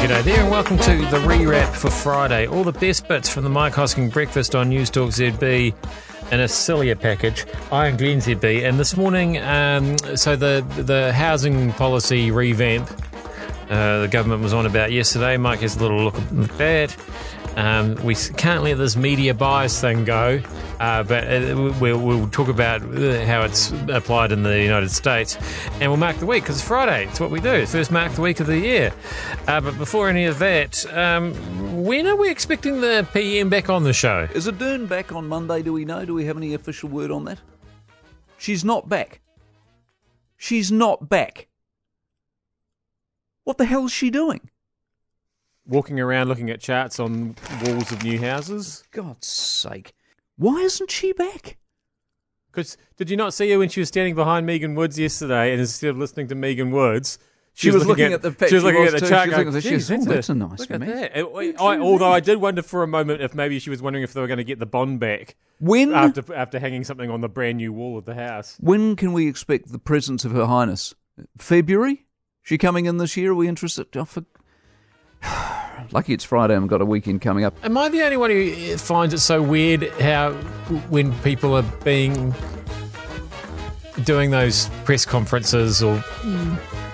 G'day there, and welcome to the rewrap for Friday. All the best bits from the Mike Hosking breakfast on News Talk ZB in a sillier package. I am Glen ZB, and this morning, um, so the the housing policy revamp uh, the government was on about yesterday. Mike has a little look at that. Um, we can't let this media bias thing go, uh, but uh, we'll, we'll, talk about uh, how it's applied in the United States. And we'll mark the week because it's Friday. It's what we do. First mark the week of the year. Uh, but before any of that, um, when are we expecting the PM back on the show? Is Ardern back on Monday? Do we know? Do we have any official word on that? She's not back. She's not back. What the hell's she doing? Walking around looking at charts on walls of new houses. God's sake. Why isn't she back? Because did you not see her when she was standing behind Megan Woods yesterday, and instead of listening to Megan Woods, she, she was, was, looking, at, at the she was looking at the chart. Going, that's, a nice look At I, although I did wonder for a moment if maybe she was wondering if they were going to get the bond back when after after hanging something on the brand new wall of the house. When can we expect the presence of Her Highness? February? She coming in this year? Are we interested? Oh, for Lucky it's Friday and I've got a weekend coming up. Am I the only one who finds it so weird how when people are being doing those press conferences or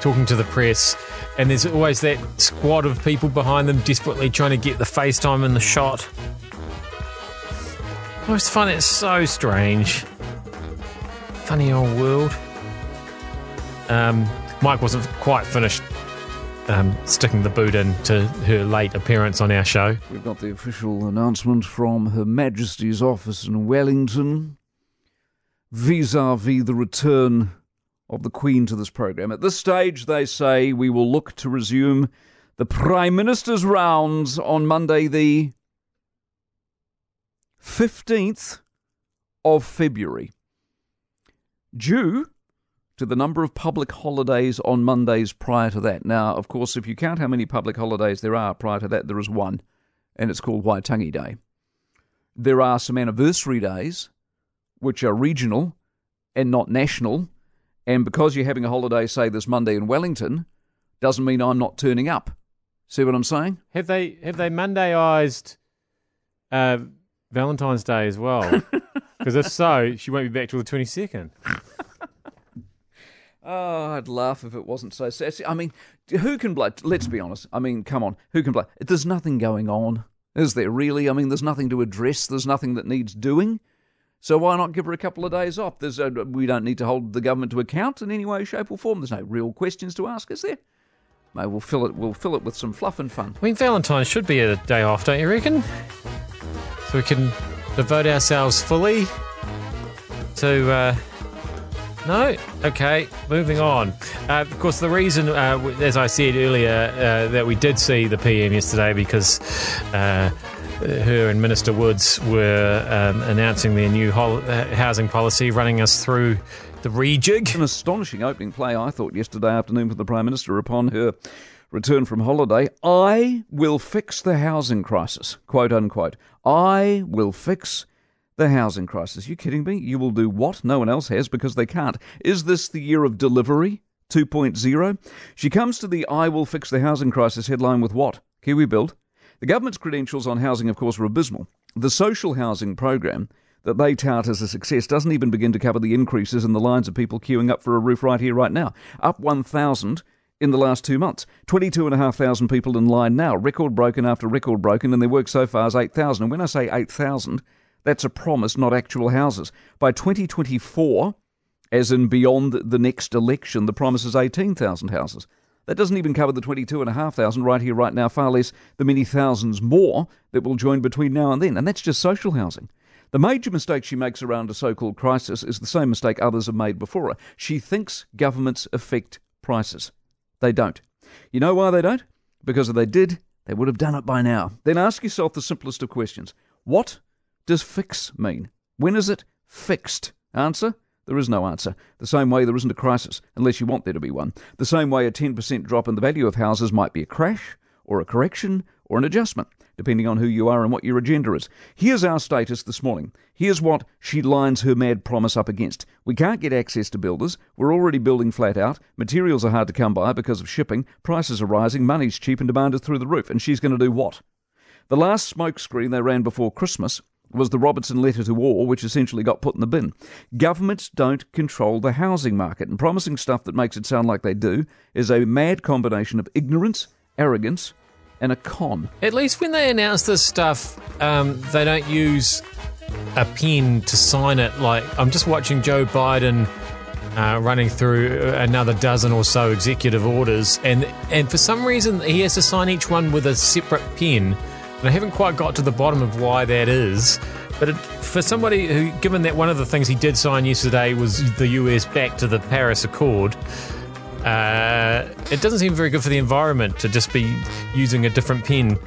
talking to the press and there's always that squad of people behind them desperately trying to get the FaceTime in the shot. I always find it so strange. Funny old world. Um, Mike wasn't quite finished um, sticking the boot in to her late appearance on our show. We've got the official announcement from Her Majesty's office in Wellington vis a vis the return of the Queen to this program. At this stage, they say we will look to resume the Prime Minister's rounds on Monday, the 15th of February. Due to the number of public holidays on Mondays prior to that. Now, of course, if you count how many public holidays there are prior to that, there is one, and it's called Waitangi Day. There are some anniversary days, which are regional and not national, and because you're having a holiday, say this Monday in Wellington, doesn't mean I'm not turning up. See what I'm saying? Have they have they Mondayized uh, Valentine's Day as well? Because if so, she won't be back till the twenty second. Oh, I'd laugh if it wasn't so sassy. I mean, who can blame? Let's be honest. I mean, come on. Who can blame? There's nothing going on, is there really? I mean, there's nothing to address. There's nothing that needs doing. So why not give her a couple of days off? There's a, we don't need to hold the government to account in any way, shape, or form. There's no real questions to ask, is there? Maybe we'll fill it. We'll fill it with some fluff and fun. I mean, Valentine's should be a day off, don't you reckon? So we can devote ourselves fully to. Uh, no? Okay, moving on. Uh, of course, the reason, uh, as I said earlier, uh, that we did see the PM yesterday because uh, her and Minister Woods were um, announcing their new ho- uh, housing policy, running us through the rejig. An astonishing opening play, I thought, yesterday afternoon for the Prime Minister upon her return from holiday. I will fix the housing crisis, quote unquote. I will fix the housing crisis. You kidding me? You will do what no one else has because they can't. Is this the year of delivery 2.0? She comes to the I will fix the housing crisis headline with what? Kiwi Build. The government's credentials on housing, of course, are abysmal. The social housing program that they tout as a success doesn't even begin to cover the increases in the lines of people queuing up for a roof right here, right now. Up 1,000 in the last two months. 22,500 people in line now. Record broken after record broken, and their work so far is 8,000. And when I say 8,000, that's a promise, not actual houses. By 2024, as in beyond the next election, the promise is 18,000 houses. That doesn't even cover the 22,500 right here, right now, far less the many thousands more that will join between now and then. And that's just social housing. The major mistake she makes around a so called crisis is the same mistake others have made before her. She thinks governments affect prices. They don't. You know why they don't? Because if they did, they would have done it by now. Then ask yourself the simplest of questions What does fix mean? When is it fixed? Answer? There is no answer. The same way there isn't a crisis, unless you want there to be one. The same way a 10% drop in the value of houses might be a crash, or a correction, or an adjustment. depending on who you are and what your agenda is. Here's our status this morning. Here's what she lines her mad promise up against. We can't get access to builders. We're already building flat out. Materials are hard to come by because of shipping. Prices are rising. Money's cheap and demand is through the roof. And she's going to do what? The last smokescreen they ran before Christmas was the Robertson letter to Orr, which essentially got put in the bin. Governments don't control the housing market, and promising stuff that makes it sound like they do is a mad combination of ignorance, arrogance, and a con. At least when they announce this stuff, um, they don't use a pen to sign it. Like I'm just watching Joe Biden. Uh, running through another dozen or so executive orders, and and for some reason he has to sign each one with a separate pen. And I haven't quite got to the bottom of why that is. But it, for somebody who, given that one of the things he did sign yesterday was the US back to the Paris Accord, uh, it doesn't seem very good for the environment to just be using a different pen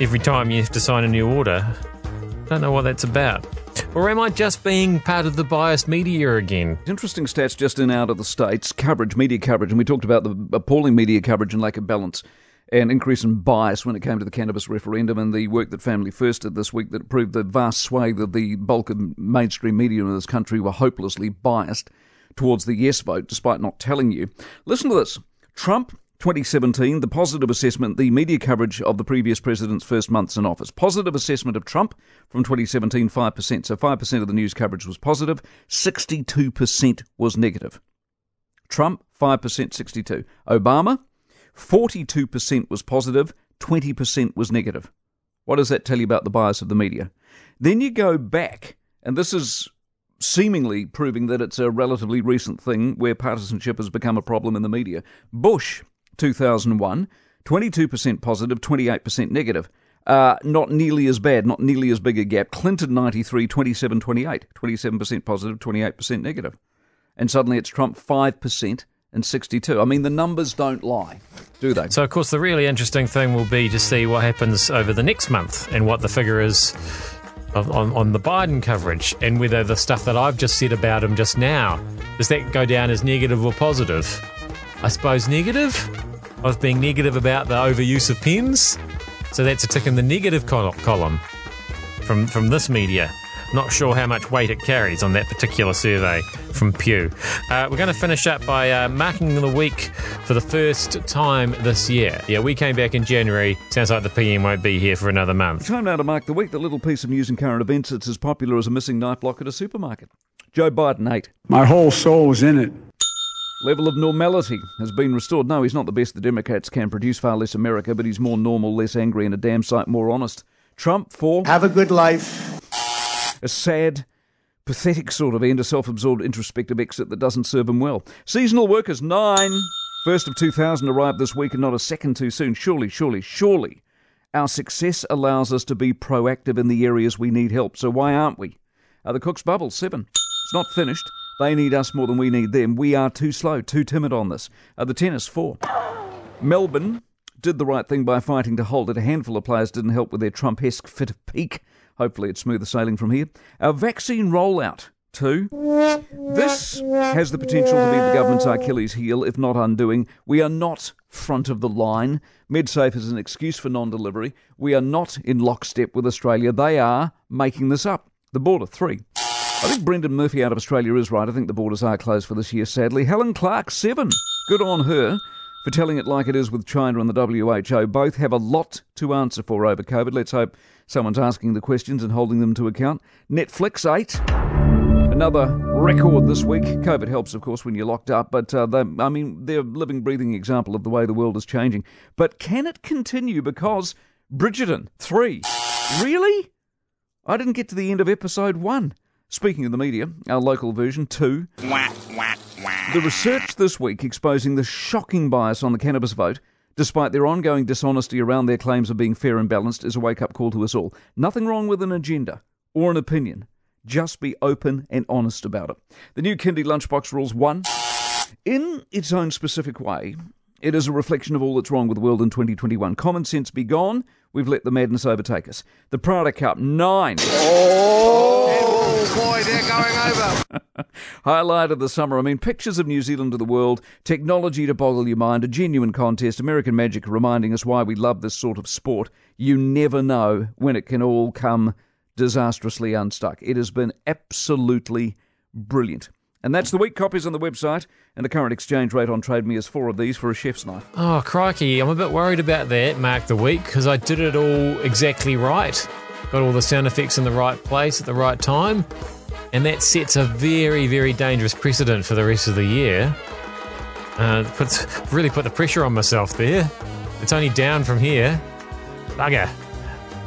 every time you have to sign a new order. I don't know what that's about. Or am I just being part of the biased media again? Interesting stats just in out of the States coverage, media coverage, and we talked about the appalling media coverage and lack of balance and increase in bias when it came to the cannabis referendum and the work that Family First did this week that proved the vast swathe of the bulk of mainstream media in this country were hopelessly biased towards the yes vote, despite not telling you. Listen to this Trump 2017, the positive assessment, the media coverage of the previous president's first months in office. Positive assessment of Trump from 2017, 5%. So 5% of the news coverage was positive, 62% was negative. Trump, 5%, 62. Obama, 42% was positive, 20% was negative. What does that tell you about the bias of the media? Then you go back, and this is seemingly proving that it's a relatively recent thing where partisanship has become a problem in the media. Bush, 2001, 22% positive, 28% negative. Uh, not nearly as bad, not nearly as big a gap. Clinton, 93, 27, 28. 27% positive, 28% negative. And suddenly it's Trump, 5%, and 62. I mean, the numbers don't lie, do they? So, of course, the really interesting thing will be to see what happens over the next month and what the figure is of, on, on the Biden coverage and whether the stuff that I've just said about him just now does that go down as negative or positive? I suppose negative. I was being negative about the overuse of pens, so that's a tick in the negative col- column from from this media. Not sure how much weight it carries on that particular survey from Pew. Uh, we're going to finish up by uh, marking the week for the first time this year. Yeah, we came back in January. Sounds like the PM won't be here for another month. Time now to mark the week. The little piece of news and current events that's as popular as a missing knife block at a supermarket. Joe Biden, eight. My whole soul is in it. Level of normality has been restored. No, he's not the best the Democrats can produce, far less America, but he's more normal, less angry, and a damn sight more honest. Trump, four. Have a good life a sad, pathetic sort of end, a self absorbed introspective exit that doesn't serve him well. Seasonal workers, nine. First of 2000 arrived this week and not a second too soon. Surely, surely, surely our success allows us to be proactive in the areas we need help. So why aren't we? Are the Cook's Bubble, seven. It's not finished. They need us more than we need them. We are too slow, too timid on this. Are the tennis, four. Melbourne did the right thing by fighting to hold it. A handful of players didn't help with their Trump-esque fit of pique. Hopefully, it's smoother sailing from here. Our vaccine rollout. Two. This has the potential to be the government's Achilles heel, if not undoing. We are not front of the line. MedSafe is an excuse for non delivery. We are not in lockstep with Australia. They are making this up. The border, three. I think Brendan Murphy out of Australia is right. I think the borders are closed for this year, sadly. Helen Clark, seven. Good on her for telling it like it is with China and the WHO. Both have a lot to answer for over COVID. Let's hope Someone's asking the questions and holding them to account. Netflix 8. Another record this week. COVID helps, of course, when you're locked up, but uh, they, I mean, they're a living, breathing example of the way the world is changing. But can it continue? Because Bridgerton 3. Really? I didn't get to the end of episode 1. Speaking of the media, our local version 2. The research this week exposing the shocking bias on the cannabis vote despite their ongoing dishonesty around their claims of being fair and balanced, is a wake up call to us all. Nothing wrong with an agenda or an opinion. Just be open and honest about it. The new Kindy Lunchbox Rules 1. In its own specific way, it is a reflection of all that's wrong with the world in 2021. Common sense be gone. We've let the madness overtake us. The Prada Cup, 9. Oh! Oh boy, they're going over. Highlight of the summer. I mean, pictures of New Zealand to the world, technology to boggle your mind, a genuine contest, American Magic reminding us why we love this sort of sport. You never know when it can all come disastrously unstuck. It has been absolutely brilliant. And that's the week. Copies on the website, and the current exchange rate on Trade Me is four of these for a chef's knife. Oh, crikey. I'm a bit worried about that, Mark the Week, because I did it all exactly right. Got all the sound effects in the right place at the right time. And that sets a very, very dangerous precedent for the rest of the year. Uh, puts, really put the pressure on myself there. It's only down from here. Bugger.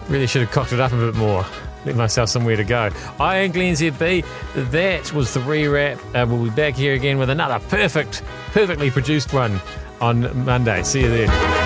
Really should have cocked it up a bit more. Let myself somewhere to go. I am Glenn ZB. That was the rewrap. Uh, we'll be back here again with another perfect, perfectly produced one on Monday. See you then.